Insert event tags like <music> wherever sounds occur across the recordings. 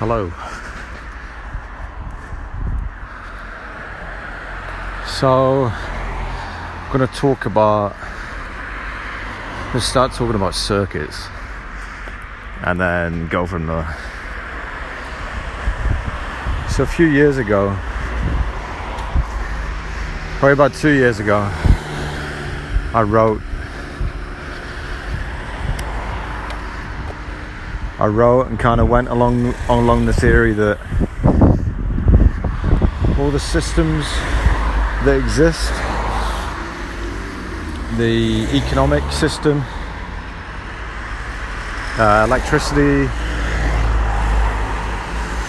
Hello. So, I'm going to talk about. Let's start talking about circuits and then go from there. So, a few years ago, probably about two years ago, I wrote I wrote and kind of went along along the theory that all the systems that exist, the economic system, uh, electricity,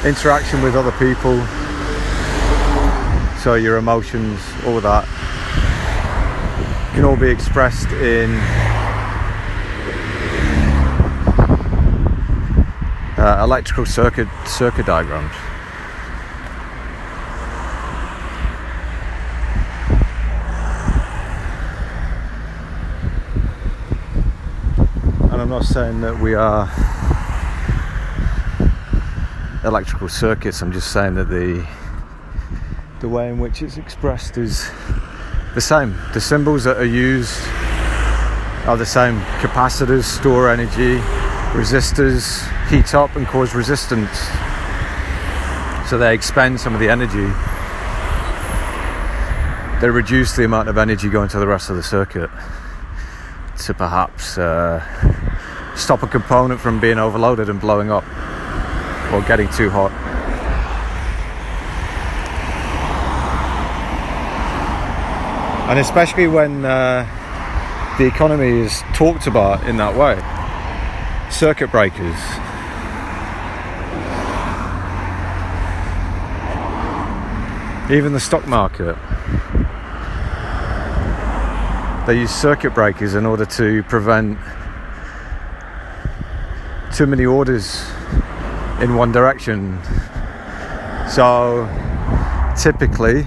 interaction with other people, so your emotions, all that, can all be expressed in uh, electrical circuit circuit diagrams. And I'm not saying that we are electrical circuits. I'm just saying that the the way in which it's expressed is the same. The symbols that are used are the same. Capacitors store energy, resistors heat up and cause resistance. So they expend some of the energy. They reduce the amount of energy going to the rest of the circuit to perhaps uh, stop a component from being overloaded and blowing up or getting too hot. And especially when uh, the economy is talked about in that way circuit breakers. Even the stock market. They use circuit breakers in order to prevent too many orders in one direction. So typically,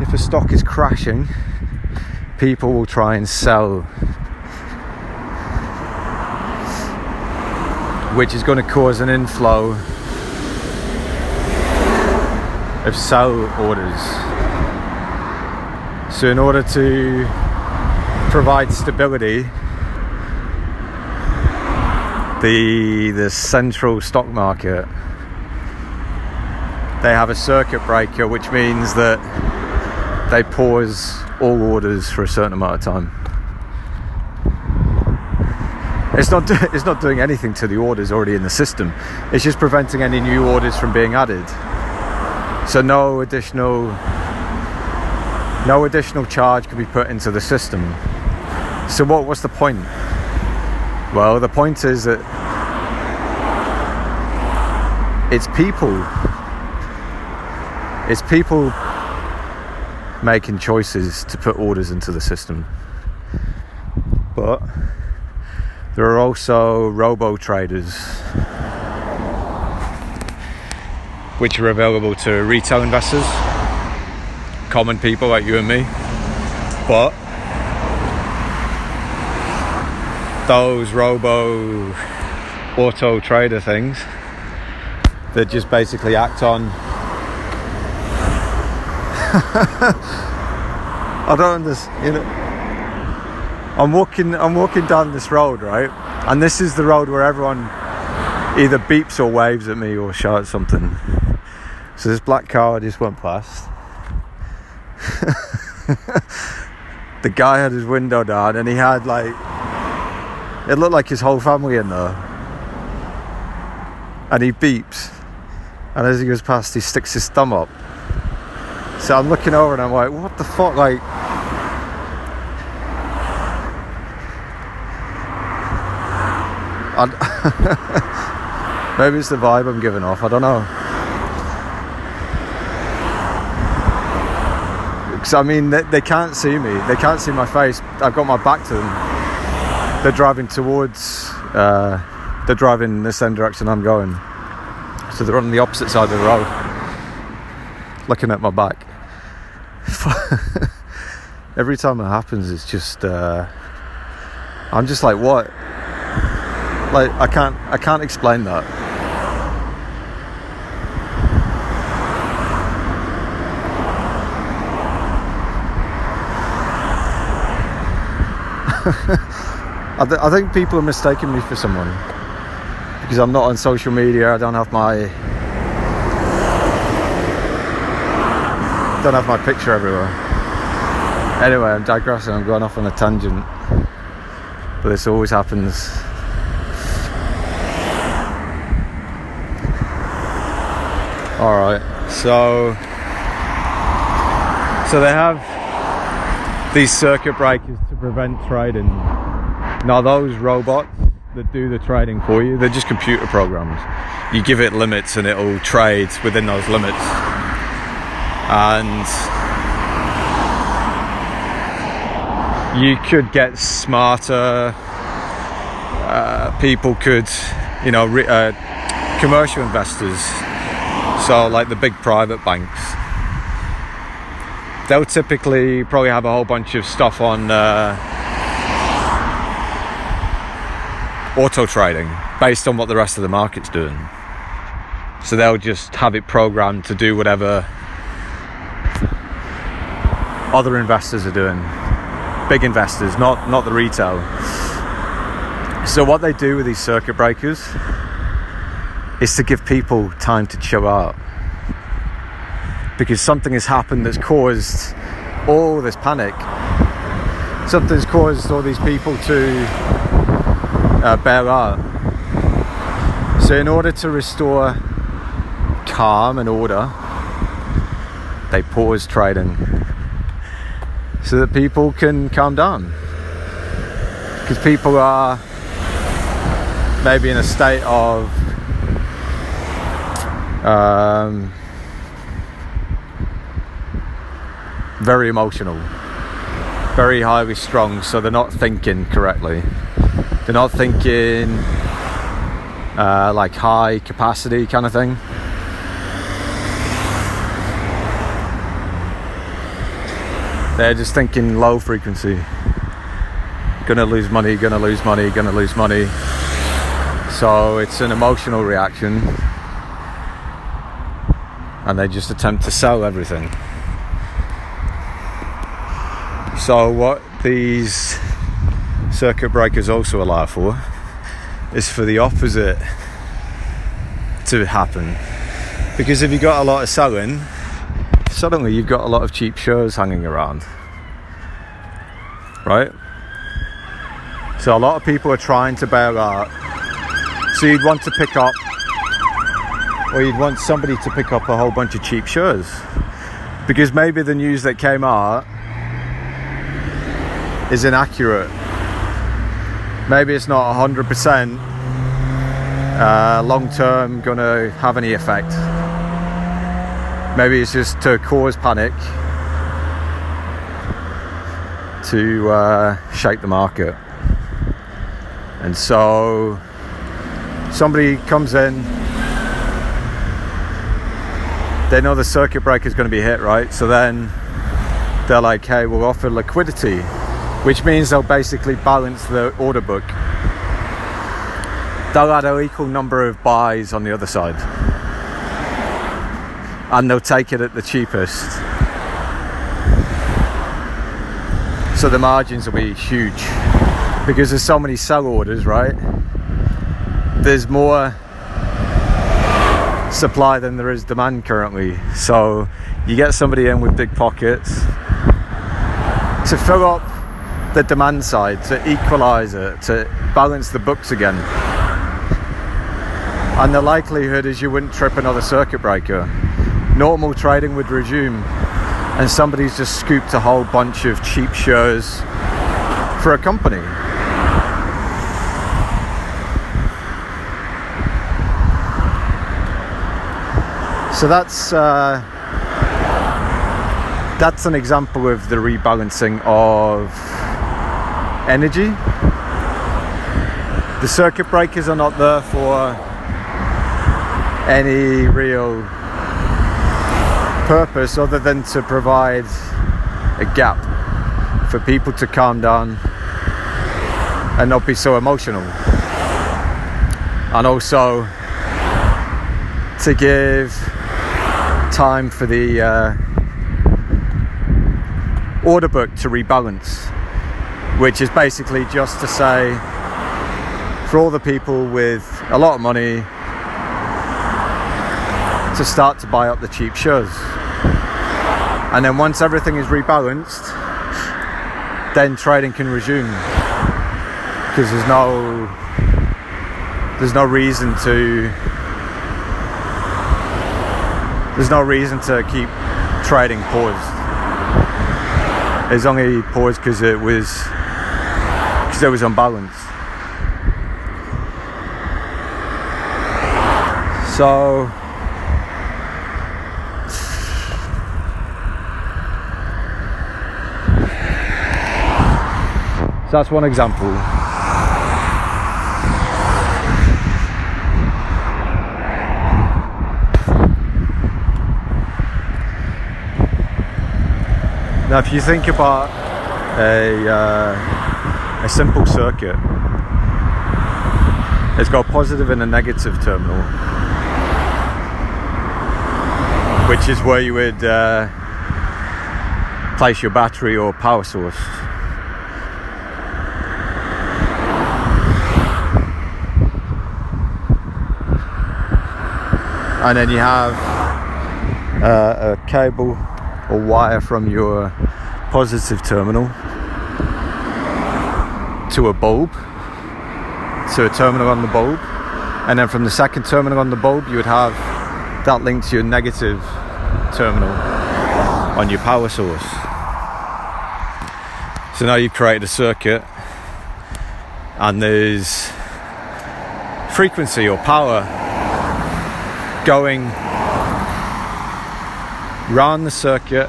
if a stock is crashing, people will try and sell which is going to cause an inflow of sell orders. So, in order to provide stability, the the central stock market they have a circuit breaker, which means that they pause all orders for a certain amount of time. It's not it's not doing anything to the orders already in the system. It's just preventing any new orders from being added. So no additional no additional charge can be put into the system. So what what's the point? Well, the point is that it's people. It's people making choices to put orders into the system. But there are also robo traders, which are available to retail investors, common people like you and me. But those robo auto trader things that just basically act on. <laughs> I don't understand, you know. I'm walking I'm walking down this road, right? And this is the road where everyone either beeps or waves at me or shouts something. So this black car just went past. <laughs> the guy had his window down and he had like it looked like his whole family in there. And he beeps. And as he goes past he sticks his thumb up. So I'm looking over and I'm like, what the fuck like <laughs> Maybe it's the vibe I'm giving off. I don't know. Because I mean, they, they can't see me. They can't see my face. I've got my back to them. They're driving towards. Uh, they're driving in the same direction I'm going. So they're on the opposite side of the road, looking at my back. <laughs> Every time it happens, it's just. Uh, I'm just like, what? Like I can't I can't explain that. <laughs> I, th- I think people are mistaking me for someone because I'm not on social media. I don't have my don't have my picture everywhere. Anyway, I'm digressing. I'm going off on a tangent, but this always happens. All right, so so they have these circuit breakers to prevent trading. Now those robots that do the trading for you, they're just computer programs. You give it limits and it'll trade within those limits. And you could get smarter. Uh, people could, you know, re- uh, commercial investors so, like the big private banks, they'll typically probably have a whole bunch of stuff on uh, auto trading based on what the rest of the market's doing. So, they'll just have it programmed to do whatever other investors are doing. Big investors, not, not the retail. So, what they do with these circuit breakers is to give people time to chill out. Because something has happened that's caused all this panic. Something's caused all these people to uh, bail out. So, in order to restore calm and order, they pause trading so that people can calm down. Because people are maybe in a state of um, very emotional, very highly strung, so they're not thinking correctly. They're not thinking uh, like high capacity kind of thing. They're just thinking low frequency. Gonna lose money, gonna lose money, gonna lose money. So it's an emotional reaction and they just attempt to sell everything. So, what these circuit breakers also allow for is for the opposite to happen. Because if you've got a lot of selling, suddenly you've got a lot of cheap shares hanging around. Right? So, a lot of people are trying to bail out. So, you'd want to pick up or you'd want somebody to pick up a whole bunch of cheap shares because maybe the news that came out is inaccurate. Maybe it's not 100% uh, long term going to have any effect. Maybe it's just to cause panic to uh, shake the market. And so somebody comes in they know the circuit breaker is going to be hit, right? So then they're like, hey, we'll offer liquidity, which means they'll basically balance the order book. They'll add an equal number of buys on the other side. And they'll take it at the cheapest. So the margins will be huge because there's so many sell orders, right? There's more supply than there is demand currently. So you get somebody in with big pockets to fill up the demand side, to equalize it, to balance the books again. And the likelihood is you wouldn't trip another circuit breaker. Normal trading would resume, and somebody's just scooped a whole bunch of cheap shares for a company. So that's uh, that's an example of the rebalancing of energy. The circuit breakers are not there for any real purpose other than to provide a gap for people to calm down and not be so emotional. And also to give time for the uh, order book to rebalance. which is basically just to say for all the people with a lot of money to start to buy up the cheap shares. And then once everything is rebalanced, then trading can resume because there's no there's no reason to there's no reason to keep trading paused. It's only paused because it was because it was unbalanced. So So that's one example. Now, if you think about a, uh, a simple circuit, it's got a positive and a negative terminal, which is where you would uh, place your battery or power source. and then you have uh, a cable or wire from your positive terminal to a bulb, to a terminal on the bulb, and then from the second terminal on the bulb, you would have that linked to your negative terminal on your power source. So now you've created a circuit, and there's frequency or power going round the circuit,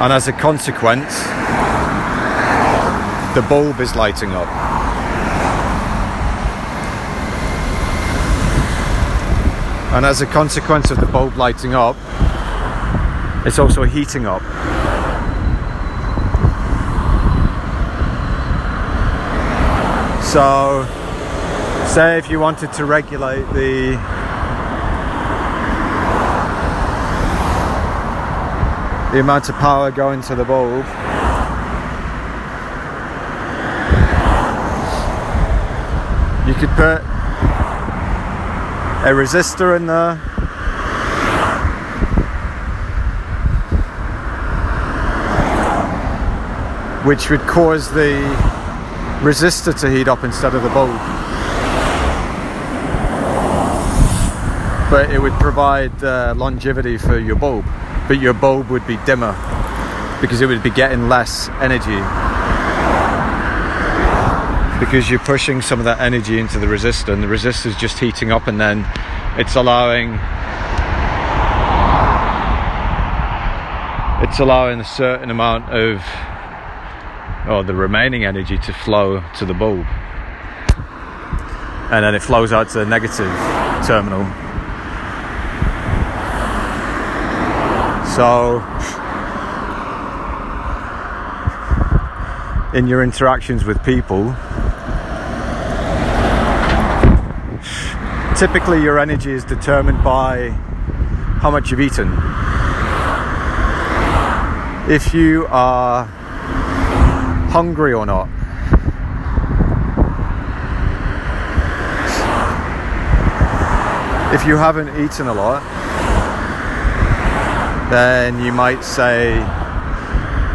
and as a consequence, the bulb is lighting up. And as a consequence of the bulb lighting up, it's also heating up. So, say if you wanted to regulate the the amount of power going to the bulb you could put a resistor in there. Which would cause the resistor to heat up instead of the bulb but it would provide uh, longevity for your bulb but your bulb would be dimmer because it would be getting less energy. Because you're pushing some of that energy into the resistor and the resistor is just heating up and then it's allowing it's allowing a certain amount of or the remaining energy to flow to the bulb. And then it flows out to the negative terminal So, in your interactions with people, typically your energy is determined by how much you've eaten. If you are hungry or not. If you haven't eaten a lot, then you might say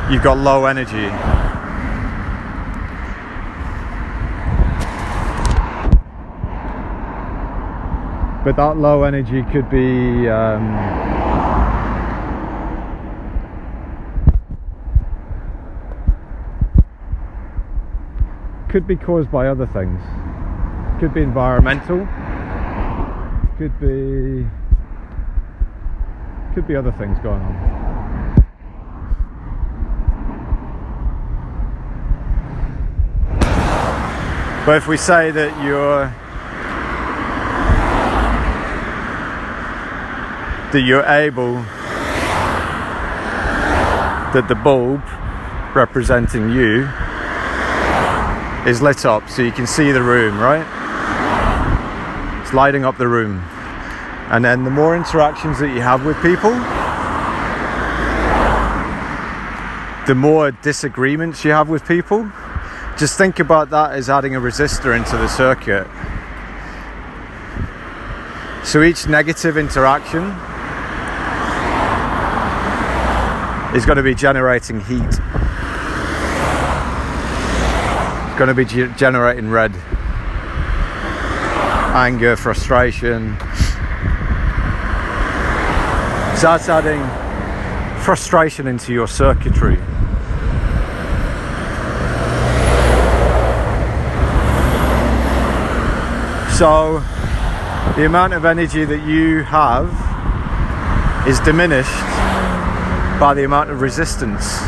you've got low energy. But that low energy could be um, could be caused by other things. Could be environmental. Could be could be other things going on. But if we say that you're that you're able that the bulb representing you is lit up so you can see the room, right? It's lighting up the room. And then the more interactions that you have with people, the more disagreements you have with people, just think about that as adding a resistor into the circuit. So each negative interaction is going to be generating heat. It's going to be generating red. Anger, frustration. So that's adding frustration into your circuitry. So the amount of energy that you have is diminished by the amount of resistance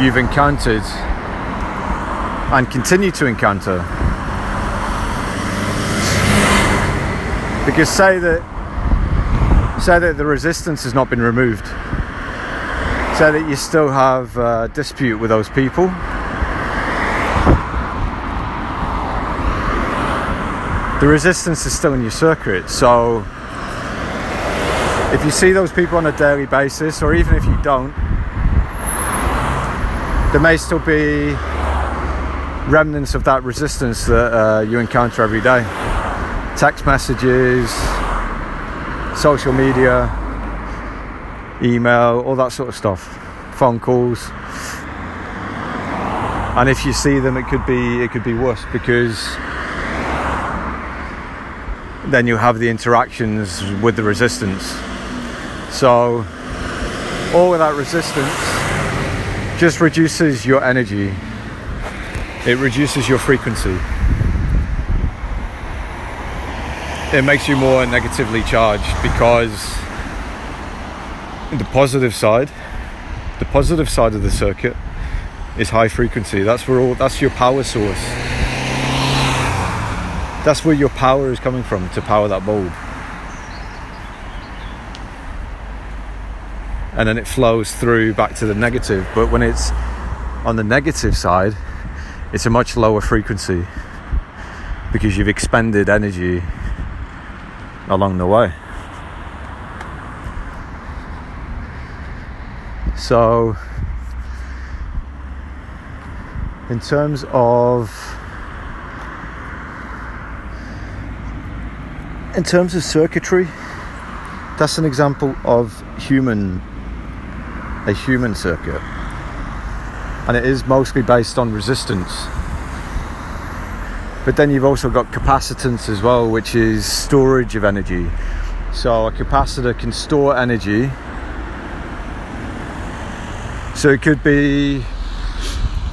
you've encountered and continue to encounter. Because say that say that the resistance has not been removed, so that you still have a dispute with those people the resistance is still in your circuit. So if you see those people on a daily basis, or even if you don't, there may still be remnants of that resistance that uh, you encounter every day. Text messages, social media, email, all that sort of stuff, phone calls. And if you see them, it could be it could be worse because then you have the interactions with the resistance. So, all of that resistance just reduces your energy, it reduces your frequency. It makes you more negatively charged because the positive side, the positive side of the circuit is high frequency. That's where all that's your power source that's where your power is coming from to power that bulb. And then it flows through back to the negative. But when it's on the negative side, it's a much lower frequency because you've expended energy along the way. So, in terms of in terms of circuitry, that's an example of human a human circuit. And it is mostly based on resistance. But then you've also got capacitance as well, which is storage of energy. So a capacitor can store energy. So it could be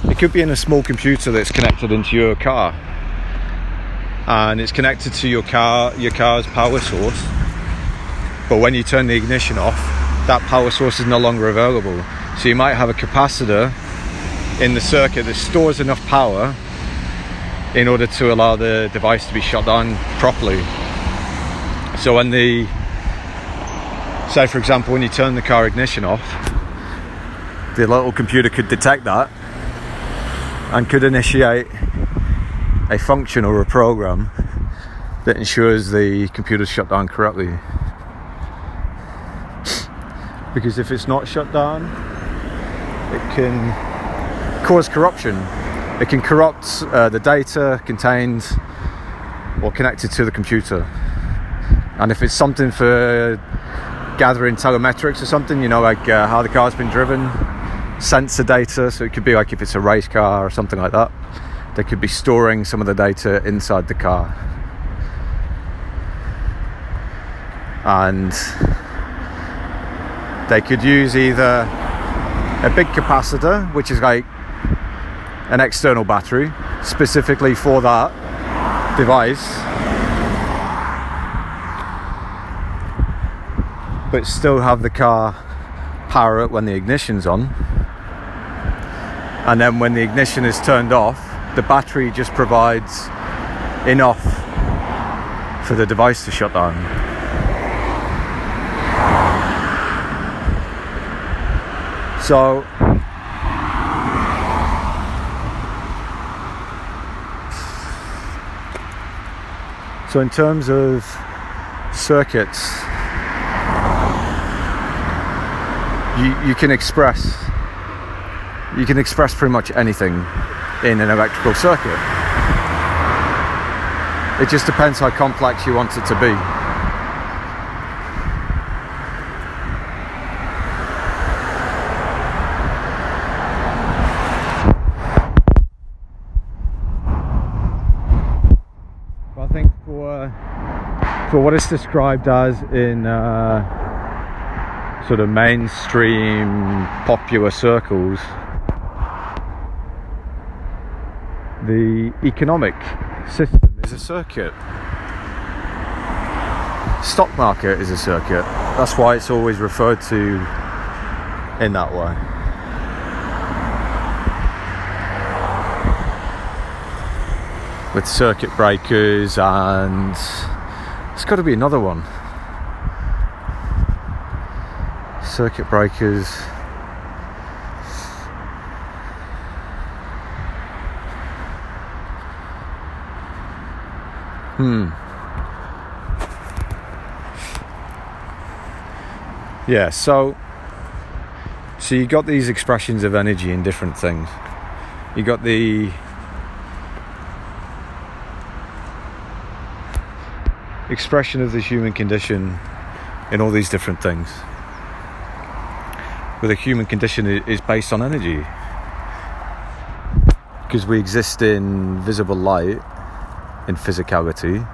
it could be in a small computer that's connected into your car and it's connected to your car your car's power source but when you turn the ignition off that power source is no longer available so you might have a capacitor in the circuit that stores enough power in order to allow the device to be shut down properly so when the say for example when you turn the car ignition off the little computer could detect that and could initiate a function or a program that ensures the computer's shut down correctly. Because if it's not shut down, it can cause corruption. It can corrupt uh, the data contained or connected to the computer. And if it's something for gathering telemetrics or something, you know, like uh, how the car's been driven, sensor data, so it could be like if it's a race car or something like that they could be storing some of the data inside the car. And they could use either a big capacitor, which is like an external battery, specifically for that device, but still have the car power it when the ignition's on. And then when the ignition is turned off, the battery just provides enough for the device to shut down. So So in terms of circuits you, you can express you can express pretty much anything in an electrical circuit. It just depends how complex you want it to be. I think for for what it's described as in uh, sort of mainstream popular circles, the economic system is a circuit. Stock market is a circuit. That's why it's always referred to in that way. With circuit breakers and it's got to be another one. Circuit breakers. Hmm. Yeah, so so you got these expressions of energy in different things. You got the expression of the human condition in all these different things. Where the human condition is based on energy. Because we exist in visible light in physicality.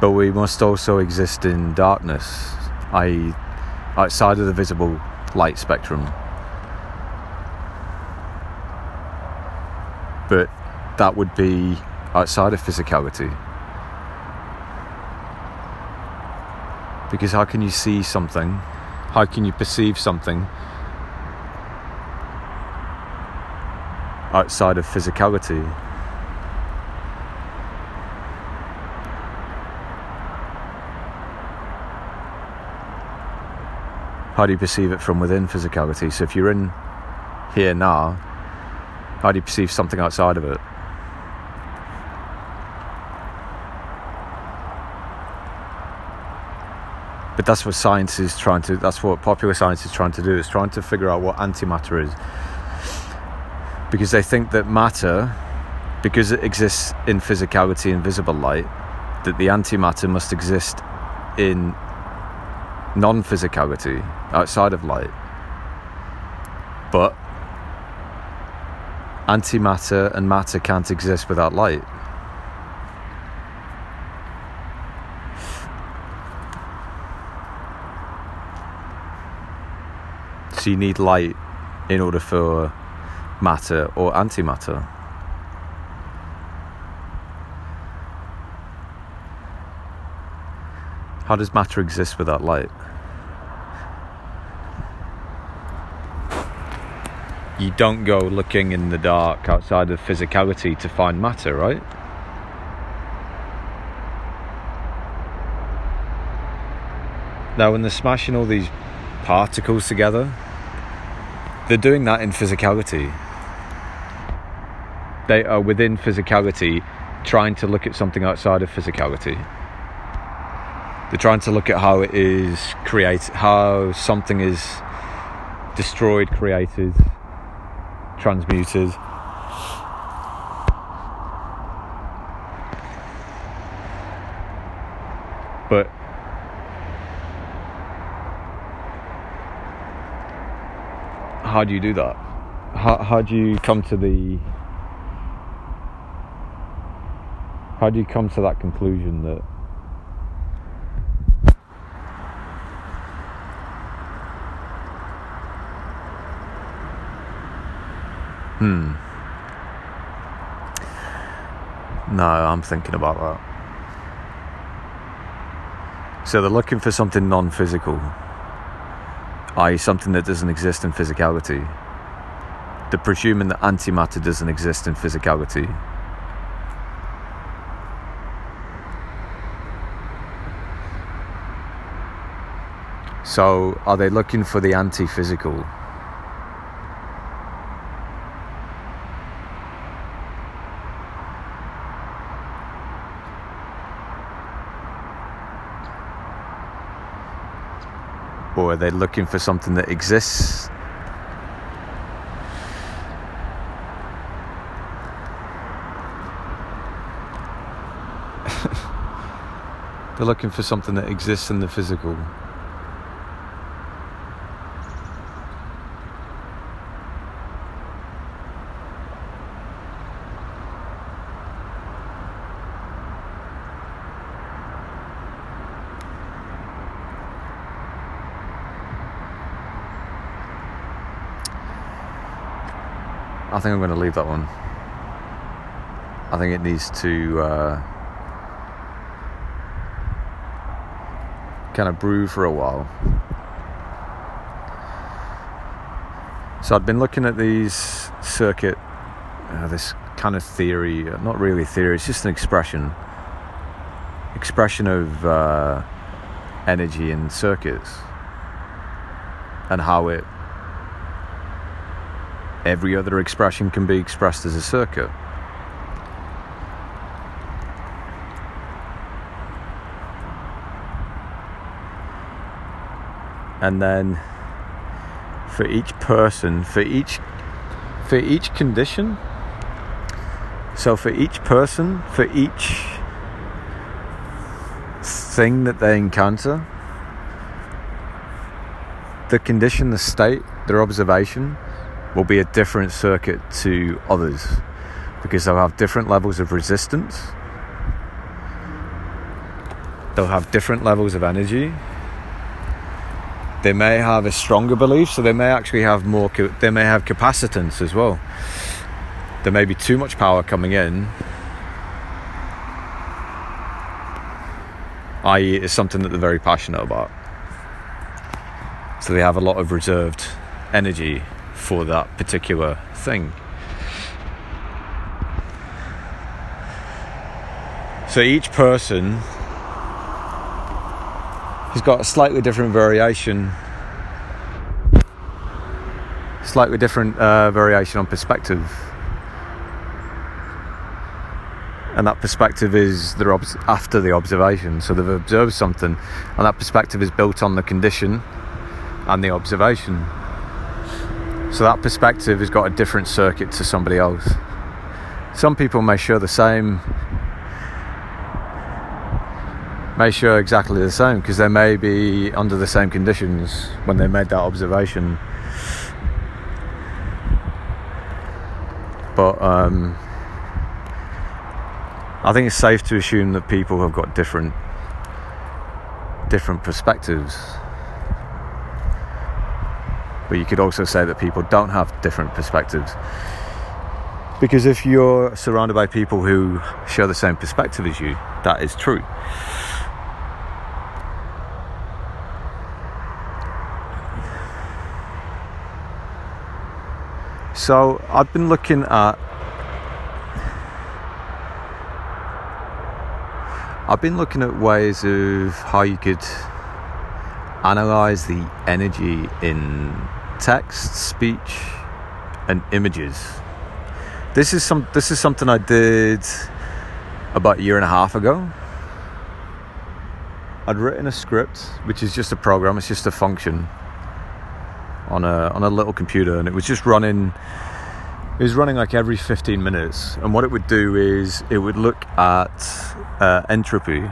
But we must also exist in darkness, i.e., outside of the visible light spectrum. But that would be outside of physicality. Because how can you see something? How can you perceive something outside of physicality. How do you perceive it from within physicality? So if you're in here now, how do you perceive something outside of it? That's what science is trying to, that's what popular science is trying to do, is trying to figure out what antimatter is because they think that matter, because it exists in physicality and visible light, that the antimatter must exist in non physicality, outside of light. But antimatter and matter can't exist without light. You need light in order for matter or antimatter. How does matter exist without light? You don't go looking in the dark outside of physicality to find matter, right? Now, when they're smashing all these particles together, they're doing that in physicality they are within physicality trying to look at something outside of physicality. They're trying to look at how it is created, how something is destroyed, created, transmuted. But how do you do that? How, how do you come to the How do you come to that conclusion that Hmm. No, I'm thinking about that. So they're looking for something non physical, i.e., something that doesn't exist in physicality. They're presuming that antimatter doesn't exist in physicality. So, are they looking for the anti physical? Are they looking for something that exists? <laughs> They're looking for something that exists in the physical. I think I'm going to leave that one. I think it needs to uh, kind of brew for a while. So I'd been looking at these circuit, uh, this kind of theory, uh, not really theory, it's just an expression, expression of uh, energy in circuits and how it every other expression can be expressed as a circuit. And then for each person, for each for each condition, so for each person, for each thing that they encounter, the condition, the state, their observation, will be a different circuit to others because they'll have different levels of resistance, they'll have different levels of energy. They may have a stronger belief, so they may actually have more, they may have capacitance as well. There may be too much power coming in, i.e., it's something that they're very passionate about. So they have a lot of reserved energy for that particular thing. So each person has got a slightly different variation, slightly different uh, variation on perspective. And that perspective is ob- after the observation. So they've observed something, and that perspective is built on the condition and the observation. So that perspective has got a different circuit to somebody else. Some people may show the same, may show exactly the same because they may be under the same conditions when they made that observation. But um, I think it's safe to assume that people have got different different perspectives. But you could also say that people don't have different perspectives. Because if you're surrounded by people who share the same perspective as you, that is true. So I've been looking at I've been looking at ways of how you could analyze the energy in text, speech, and images. This is some. This is something I did about a year and a half ago. I'd written a script, which is just a program. It's just a function on a on a little computer, and it was just running. It was running like every 15 minutes, and what it would do is it would look at uh, entropy.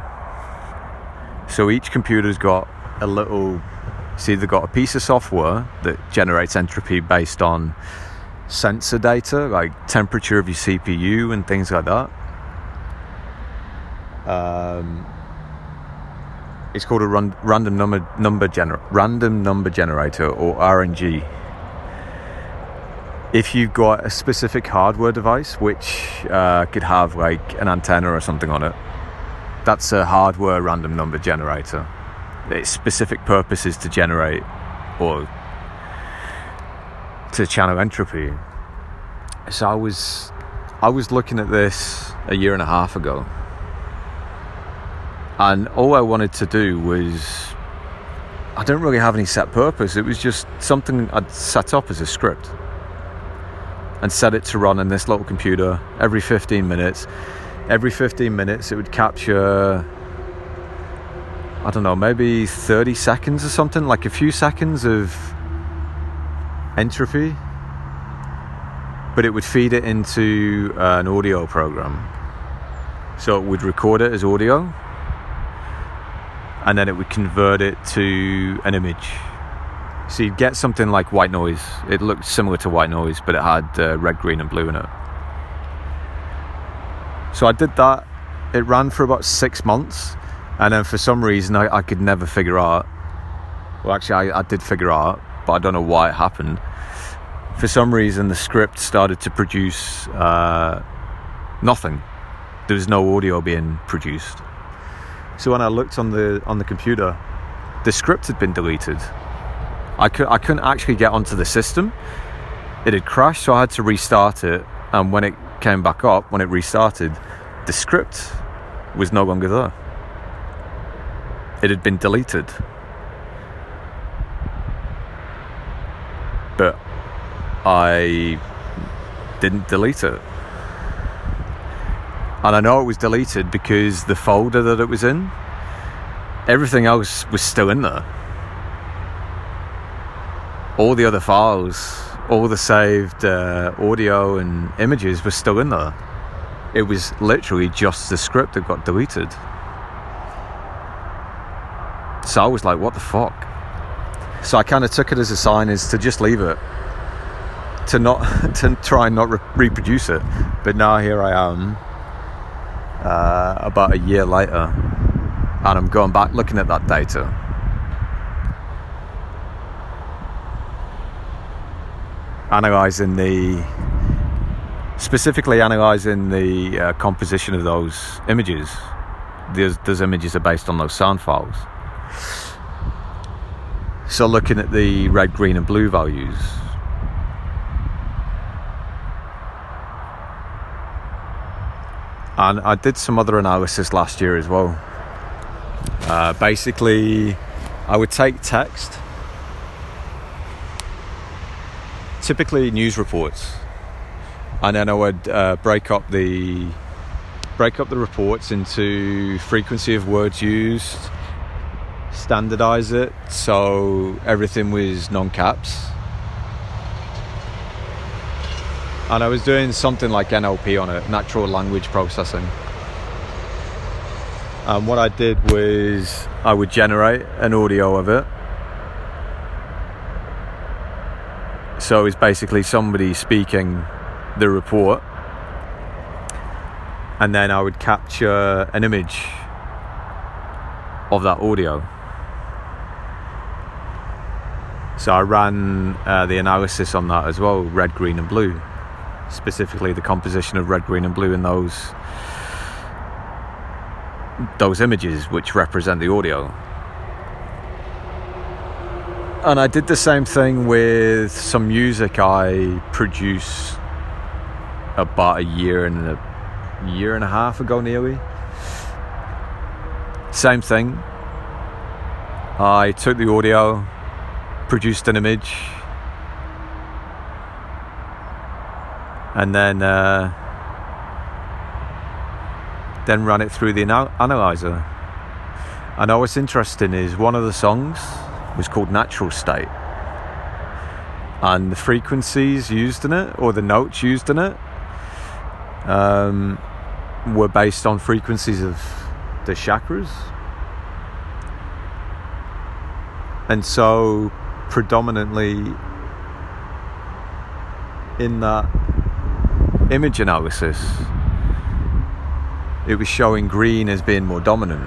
So each computer's got a little it's either got a piece of software that generates entropy based on sensor data, like temperature of your CPU and things like that. Um, it's called a run, random number number gener- random number generator or RNG. If you've got a specific hardware device which uh, could have like an antenna or something on it, that's a hardware random number generator its specific purpose is to generate or to channel entropy. So I was I was looking at this a year and a half ago. And all I wanted to do was I don't really have any set purpose. It was just something I'd set up as a script and set it to run in this little computer every 15 minutes. Every 15 minutes, it would capture I don't know, maybe 30 seconds or something, like a few seconds of entropy. But it would feed it into uh, an audio program. So it would record it as audio and then it would convert it to an image. So you'd get something like white noise. It looked similar to white noise, but it had uh, red, green, and blue in it. So I did that. It ran for about six months, and then for some reason I, I could never figure out. Well, actually, I, I did figure out, but I don't know why it happened. For some reason, the script started to produce uh, nothing. There was no audio being produced. So when I looked on the on the computer, the script had been deleted. I could I couldn't actually get onto the system. It had crashed, so I had to restart it. And when it came back up, when it restarted, the script was no longer there. It had been deleted. But I didn't delete it. And I know it was deleted because the folder that it was in, everything else was still in there. All the other files, all the saved uh, audio and images were still in there. It was literally just the script that got deleted. So I was like, what the fuck? So I kind of took it as a sign is to just leave it, to not <laughs> to try and not re- reproduce it. But now here I am, uh, about a year later, and I'm going back looking at that data. Analyzing the specifically analyzing the uh, composition of those images. Those, those images are based on those sound files. So, looking at the red, green, and blue values, and I did some other analysis last year as well. Uh, basically, I would take text, typically news reports, and then I would uh, break up the break up the reports into frequency of words used, standardize it so everything was non-caps and I was doing something like NLP on it, natural language processing. And what I did was I would generate an audio of it. So it's basically somebody speaking the report, and then I would capture an image of that audio. So I ran uh, the analysis on that as well red, green, and blue specifically the composition of red, green, and blue in those those images which represent the audio. And I did the same thing with some music I produced about a year and a year and a half ago nearly. Same thing. I took the audio, produced an image, and then uh, then run it through the anal- analyzer. I know what's interesting is one of the songs was called Natural State, and the frequencies used in it or the notes used in it um, were based on frequencies of the chakras, and so predominantly in that image analysis, it was showing green as being more dominant.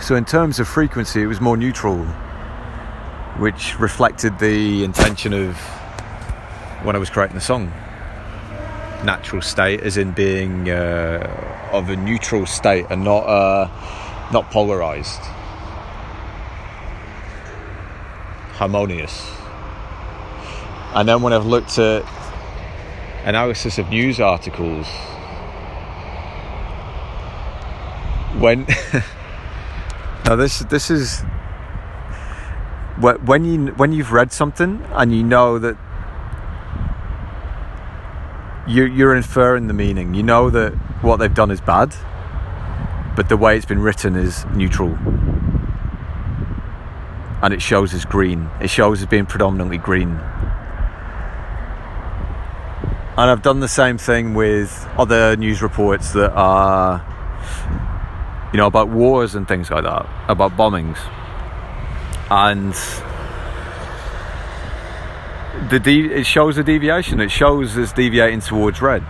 So, in terms of frequency, it was more neutral, which reflected the intention of when I was creating the song. Natural state, as in being uh, of a neutral state and not uh, not polarized, harmonious. And then when I've looked at analysis of news articles, when <laughs> now this this is when you when you've read something and you know that you, you're inferring the meaning. You know that what they've done is bad, but the way it's been written is neutral. And it shows as green. It shows as being predominantly green. And I've done the same thing with other news reports that are, you know, about wars and things like that, about bombings. And the de- it shows a deviation. It shows as deviating towards red.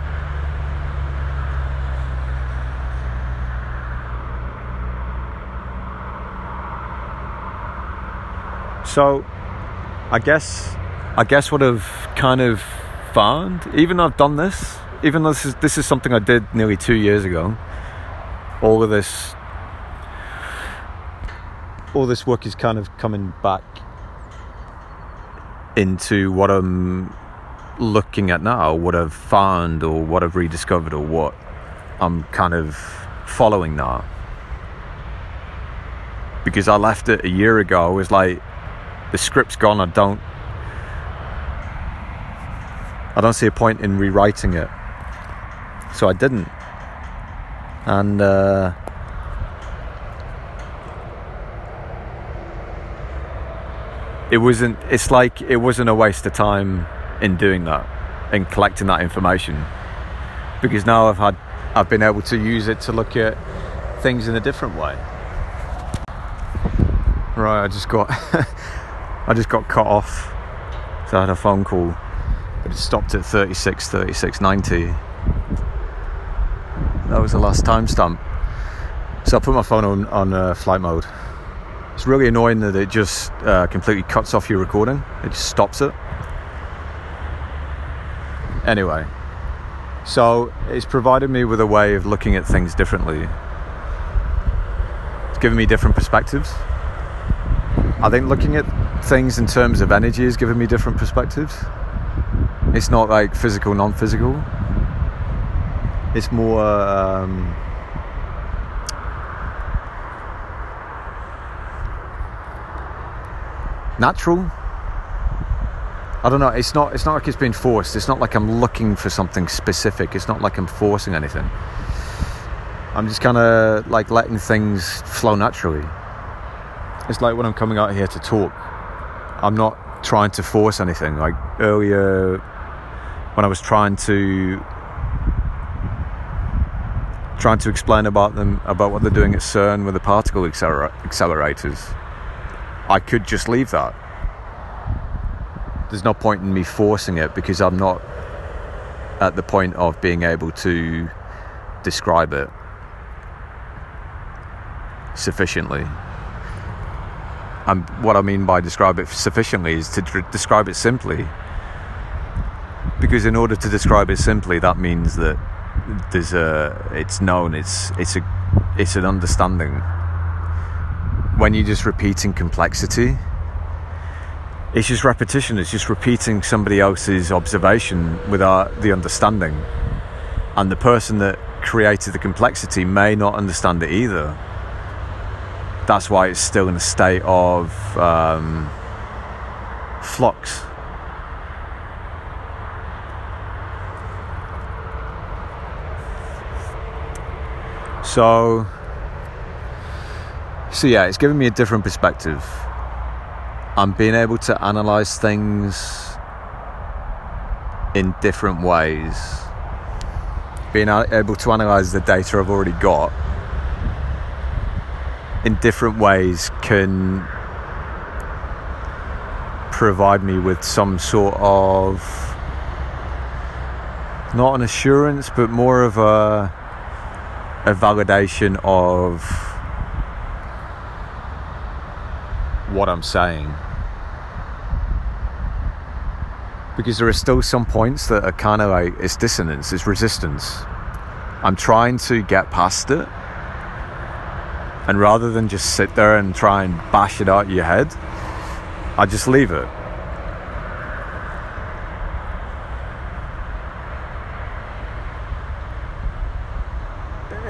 So, I guess, I guess what I've kind of found, even though I've done this, even though this is this is something I did nearly two years ago, all of this, all this work is kind of coming back into what I'm looking at now, what I've found, or what I've rediscovered, or what I'm kind of following now. Because I left it a year ago, I was like, the script's gone. I don't. I don't see a point in rewriting it, so I didn't. And uh, it wasn't. It's like it wasn't a waste of time in doing that, in collecting that information, because now I've had, I've been able to use it to look at things in a different way. Right, I just got <laughs> I just got cut off. So I had a phone call, but it stopped at 36, 36, 90. That was the last timestamp. So I put my phone on, on uh, flight mode. It's really annoying that it just uh, completely cuts off your recording, it just stops it. Anyway, so it's provided me with a way of looking at things differently. It's given me different perspectives. I think looking at things in terms of energy has given me different perspectives. It's not like physical, non physical. It's more. Um, natural I don't know. It's not. It's not like it's been forced. It's not like I'm looking for something specific. It's not like I'm forcing anything. I'm just kind of like letting things flow naturally. It's like when I'm coming out here to talk. I'm not trying to force anything. Like earlier, when I was trying to trying to explain about them about what they're doing at CERN with the particle acceler- accelerators, I could just leave that. There's no point in me forcing it because I'm not at the point of being able to describe it sufficiently. And what I mean by describe it sufficiently is to d- describe it simply. Because in order to describe it simply, that means that there's a, it's known, it's it's a, it's an understanding. When you're just repeating complexity, it's just repetition. It's just repeating somebody else's observation without the understanding, and the person that created the complexity may not understand it either that's why it's still in a state of um, flux. So, so yeah, it's given me a different perspective. I'm being able to analyze things in different ways. Being able to analyze the data I've already got in different ways can provide me with some sort of not an assurance but more of a a validation of what I'm saying. Because there are still some points that are kind of like it's dissonance it's resistance. I'm trying to get past it and rather than just sit there and try and bash it out of your head, I just leave it.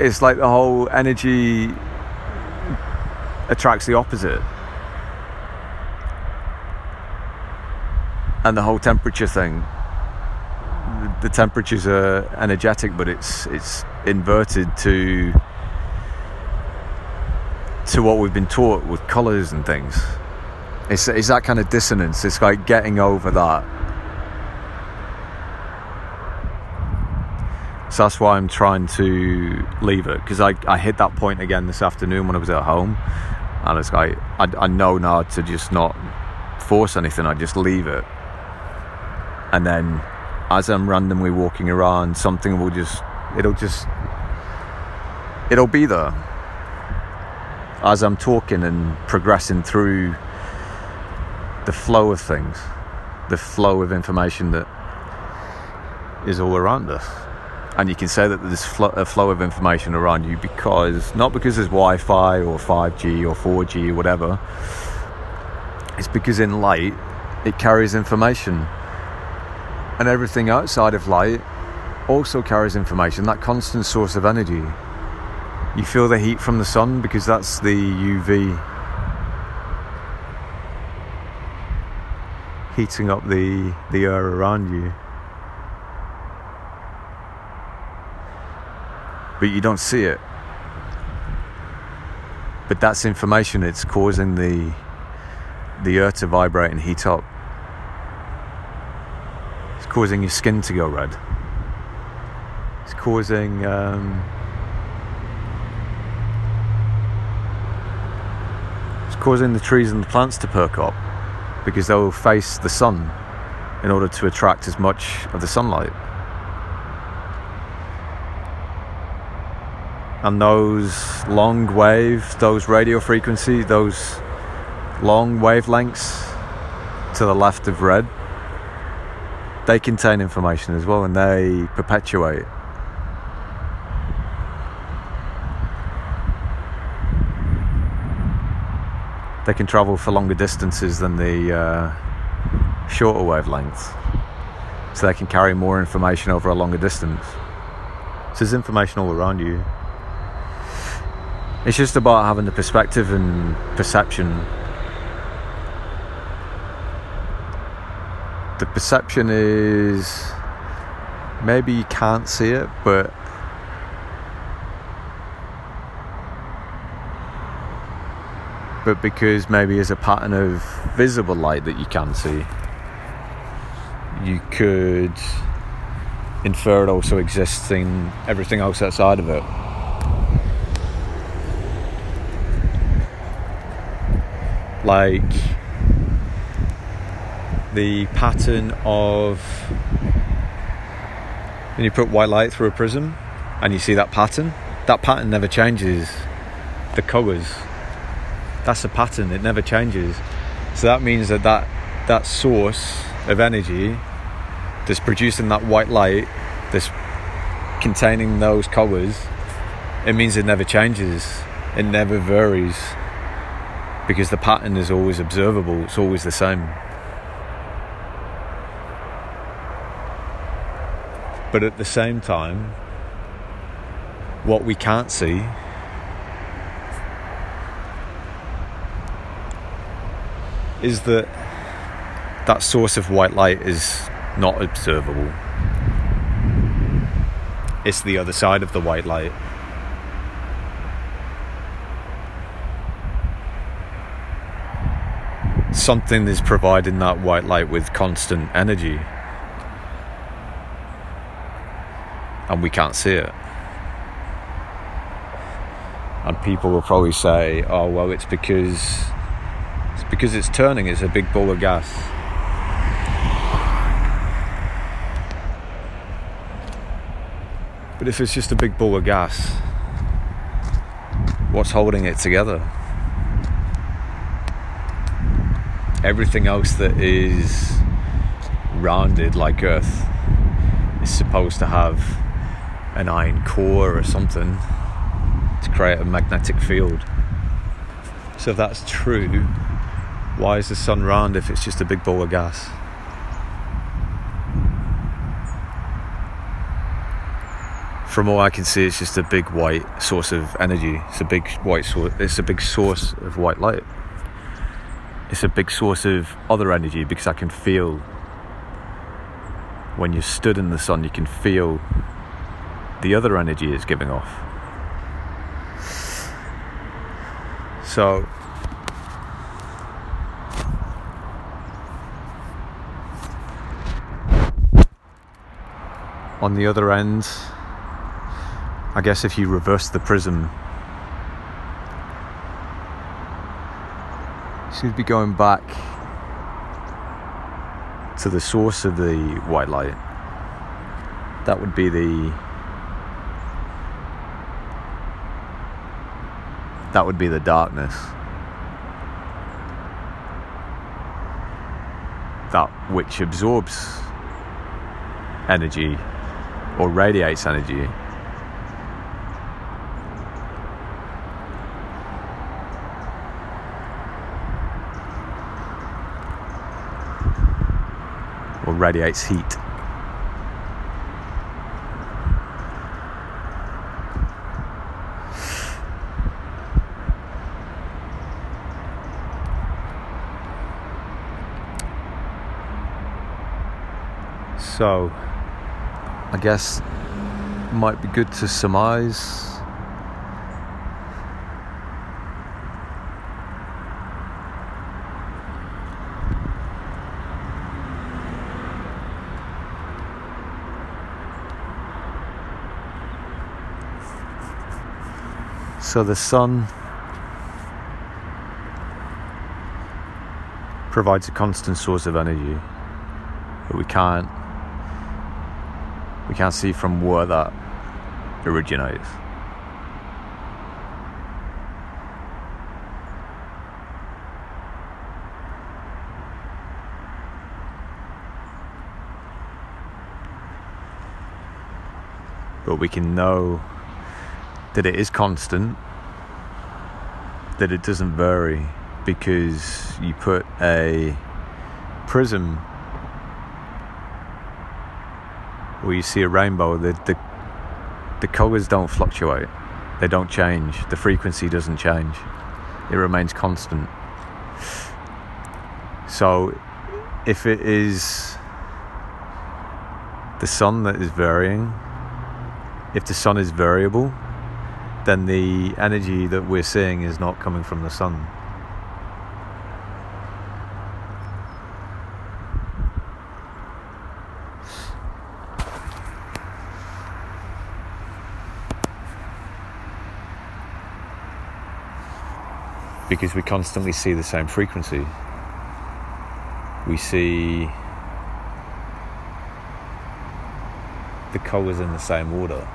It's like the whole energy attracts the opposite. And the whole temperature thing. The temperatures are energetic, but it's it's inverted to to what we've been taught with colours and things. It's, it's that kind of dissonance. It's like getting over that. So that's why I'm trying to leave it because I, I hit that point again this afternoon when I was at home, and it's like I, I know now to just not force anything. I just leave it, and then as I'm randomly walking around, something will just it'll just it'll be there as I'm talking and progressing through the flow of things, the flow of information that is all around us. And you can say that there's a flow of information around you because, not because there's Wi Fi or 5G or 4G or whatever, it's because in light it carries information. And everything outside of light also carries information, that constant source of energy. You feel the heat from the sun because that's the UV heating up the, the air around you. But you don't see it. But that's information, it's causing the the earth to vibrate and heat up. It's causing your skin to go red. It's causing um, causing the trees and the plants to perk up because they will face the sun in order to attract as much of the sunlight. And those long waves, those radio frequencies, those long wavelengths to the left of red, they contain information as well and they perpetuate. They can travel for longer distances than the uh, shorter wavelengths, so they can carry more information over a longer distance. So there's information all around you. It's just about having the perspective and perception the perception is maybe you can't see it, but but because maybe there's a pattern of visible light that you can see, you could infer it also exists in everything else outside of it. Like the pattern of when you put white light through a prism and you see that pattern, that pattern never changes. The colours, that's a pattern, it never changes. So that means that that, that source of energy that's producing that white light, that's containing those colours, it means it never changes, it never varies because the pattern is always observable, it's always the same. But at the same time, what we can't see is that that source of white light is not observable. It's the other side of the white light. Something is providing that white light with constant energy. and we can't see it. And people will probably say, "Oh, well, it's because because it's turning. It's a big ball of gas." But if it's just a big ball of gas, what's holding it together? Everything else that is rounded like Earth is supposed to have an iron core or something to create a magnetic field. So if that's true, why is the sun round if it's just a big ball of gas? From all I can see, it's just a big white source of energy. It's a big white source. It's a big source of white light. It's a big source of other energy because I can feel when you're stood in the sun, you can feel the other energy is giving off. So on the other end, I guess if you reverse the prism, you should be going back to the source of the white light. That would be the that would be the darkness. That which absorbs energy or radiates energy. Or radiates heat. So, I guess might be good to surmise. So the sun provides a constant source of energy, but we can't we can't see from where that originates. But we can know that it is constant, that it doesn't vary, because you put a prism where you see a rainbow, the, the, the colours don't fluctuate, they don't change, the frequency doesn't change, it remains constant. So, if it is the sun that is varying, if the sun is variable, then the energy that we're seeing is not coming from the sun. Because we constantly see the same frequency. We see the colours in the same order.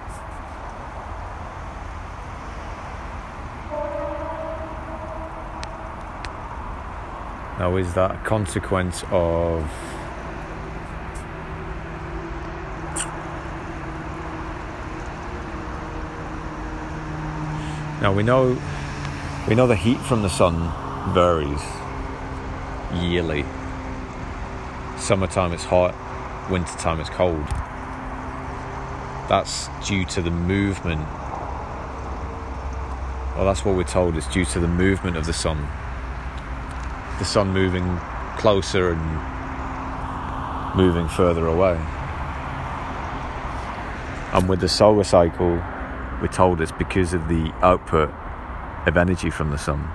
Now, is that a consequence of now we know we know the heat from the sun varies yearly. Summertime it's hot, wintertime it's cold. That's due to the movement. Well, that's what we're told. It's due to the movement of the sun. The sun moving closer and moving further away. And with the solar cycle, we're told it's because of the output of energy from the sun.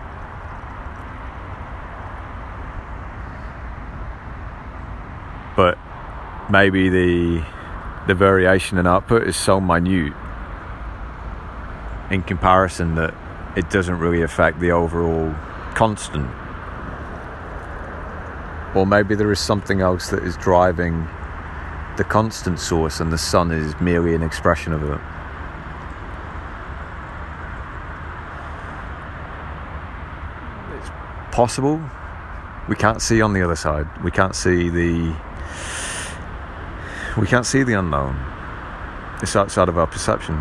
But maybe the the variation in output is so minute in comparison that it doesn't really affect the overall constant. Or maybe there is something else that is driving the constant source and the sun is merely an expression of it. Possible. We can't see on the other side. We can't see the. We can't see the unknown. It's outside of our perception.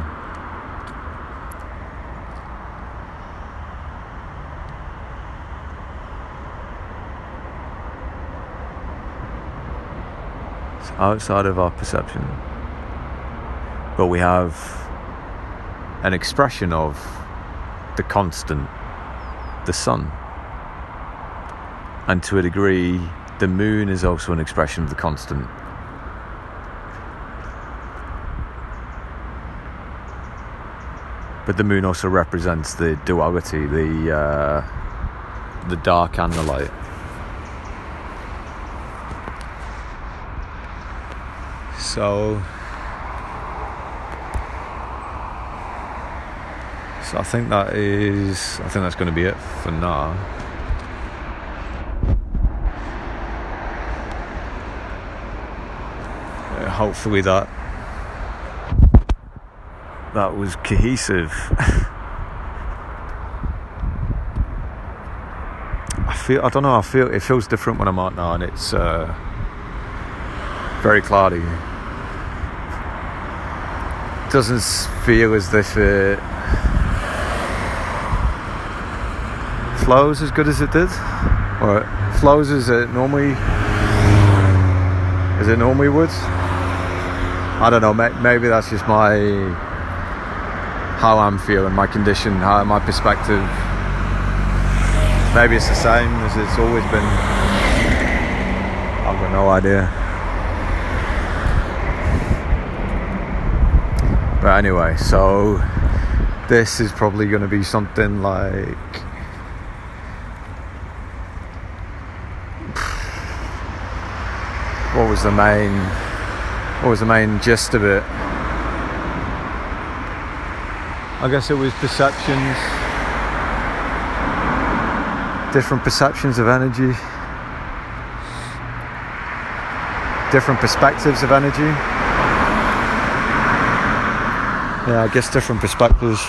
It's outside of our perception. But we have an expression of the constant, the sun. And to a degree, the moon is also an expression of the constant. but the moon also represents the duality, the uh, the dark and the light. So, so I think that is. I think that's going to be it for now. Hopefully that that was cohesive. <laughs> I feel I don't know. I feel it feels different when I'm out now, and it's uh, very cloudy. Doesn't feel as if it flows as good as it did, or it flows as it normally as it normally would. I don't know. Maybe that's just my how I'm feeling, my condition, how my perspective. Maybe it's the same as it's always been. I've got no idea. But anyway, so this is probably going to be something like. <sighs> What was the main? What was the main gist of it? I guess it was perceptions, different perceptions of energy, different perspectives of energy. Yeah, I guess different perspectives.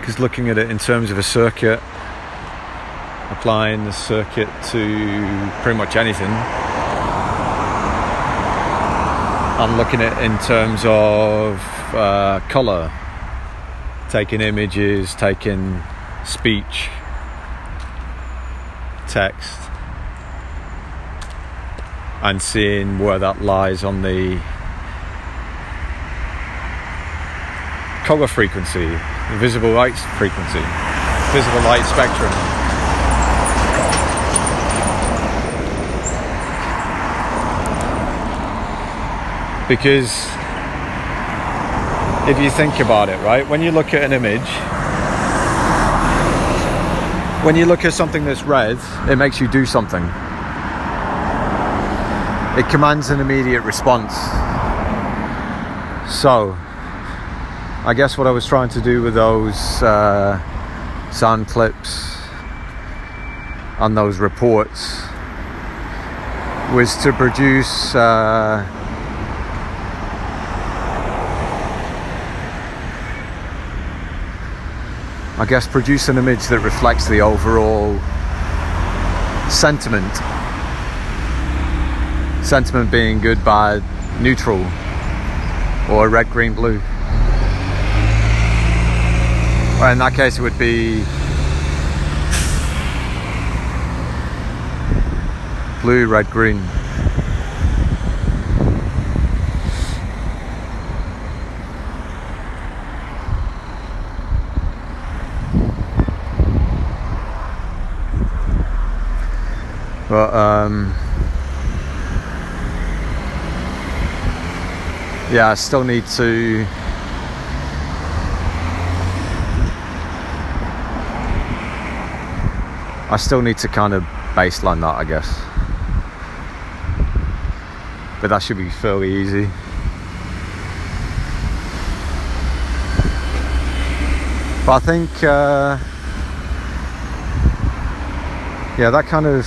Because looking at it in terms of a circuit, applying the circuit to pretty much anything, and looking at in terms of uh, color taking images, taking speech, text, and seeing where that lies on the color frequency, the visible light frequency, visible light spectrum. Because if you think about it, right? When you look at an image, when you look at something that's red, it makes you do something. It commands an immediate response. So, I guess what I was trying to do with those uh, sound clips and those reports was to produce. Uh, I guess, produce an image that reflects the overall sentiment. Sentiment being good, bad, neutral, or red, green, blue. Well, in that case, it would be blue, red, green. But um, yeah, I still need to. I still need to kind of baseline that, I guess. But that should be fairly easy. But I think, uh, yeah, that kind of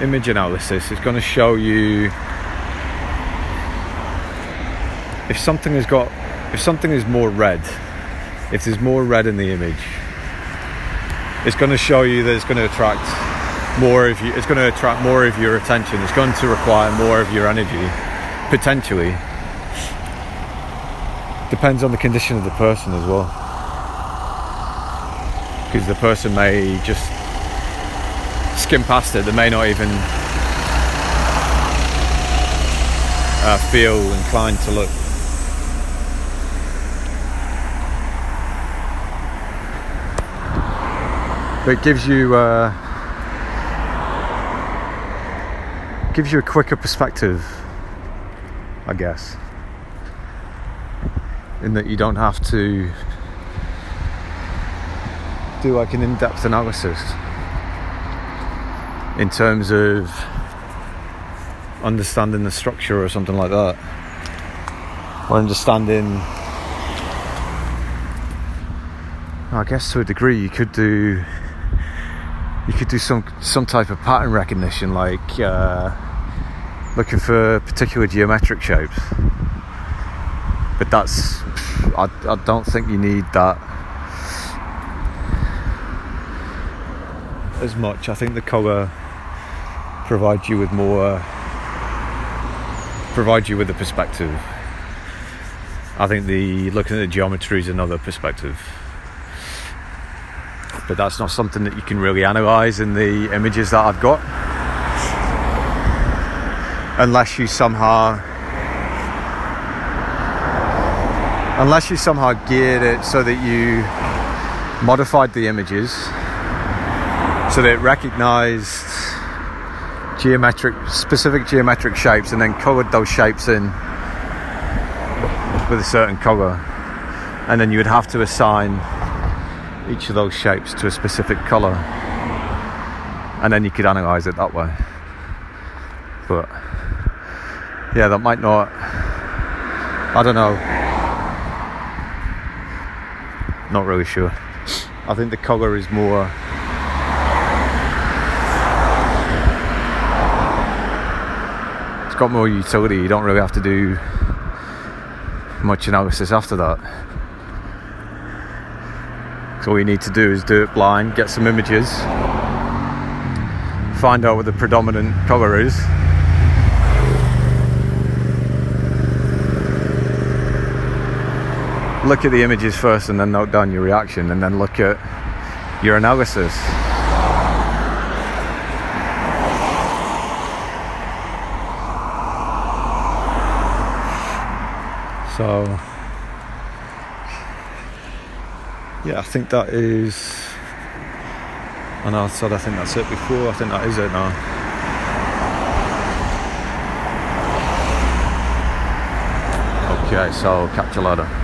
image analysis is going to show you if something has got if something is more red if there's more red in the image it's going to show you that it's going to attract more of you it's going to attract more of your attention. It's going to require more of your energy potentially. Depends on the condition of the person as well. Because the person may just skim past it, they may not even uh, feel inclined to look. But it gives you uh, gives you a quicker perspective, I guess. in that you don't have to do like an in-depth analysis in terms of understanding the structure or something like that or understanding I guess to a degree you could do you could do some some type of pattern recognition like uh, looking for particular geometric shapes. But that's I, I don't think you need that. As much. I think the colour provides you with more provides you with a perspective. I think the looking at the geometry is another perspective but that's not something that you can really analyze in the images that I've got. Unless you somehow unless you somehow geared it so that you modified the images so that it recognized geometric specific geometric shapes and then colored those shapes in with a certain color and then you would have to assign each of those shapes to a specific color and then you could analyze it that way. But yeah that might not I don't know. Not really sure. I think the color is more it's got more utility. You don't really have to do much analysis after that so all you need to do is do it blind, get some images, find out what the predominant colour is. Look at the images first and then note down your reaction and then look at your analysis. So yeah, I think that is. I know I said I think that's it before. I think that is it now. Okay, so catch you later.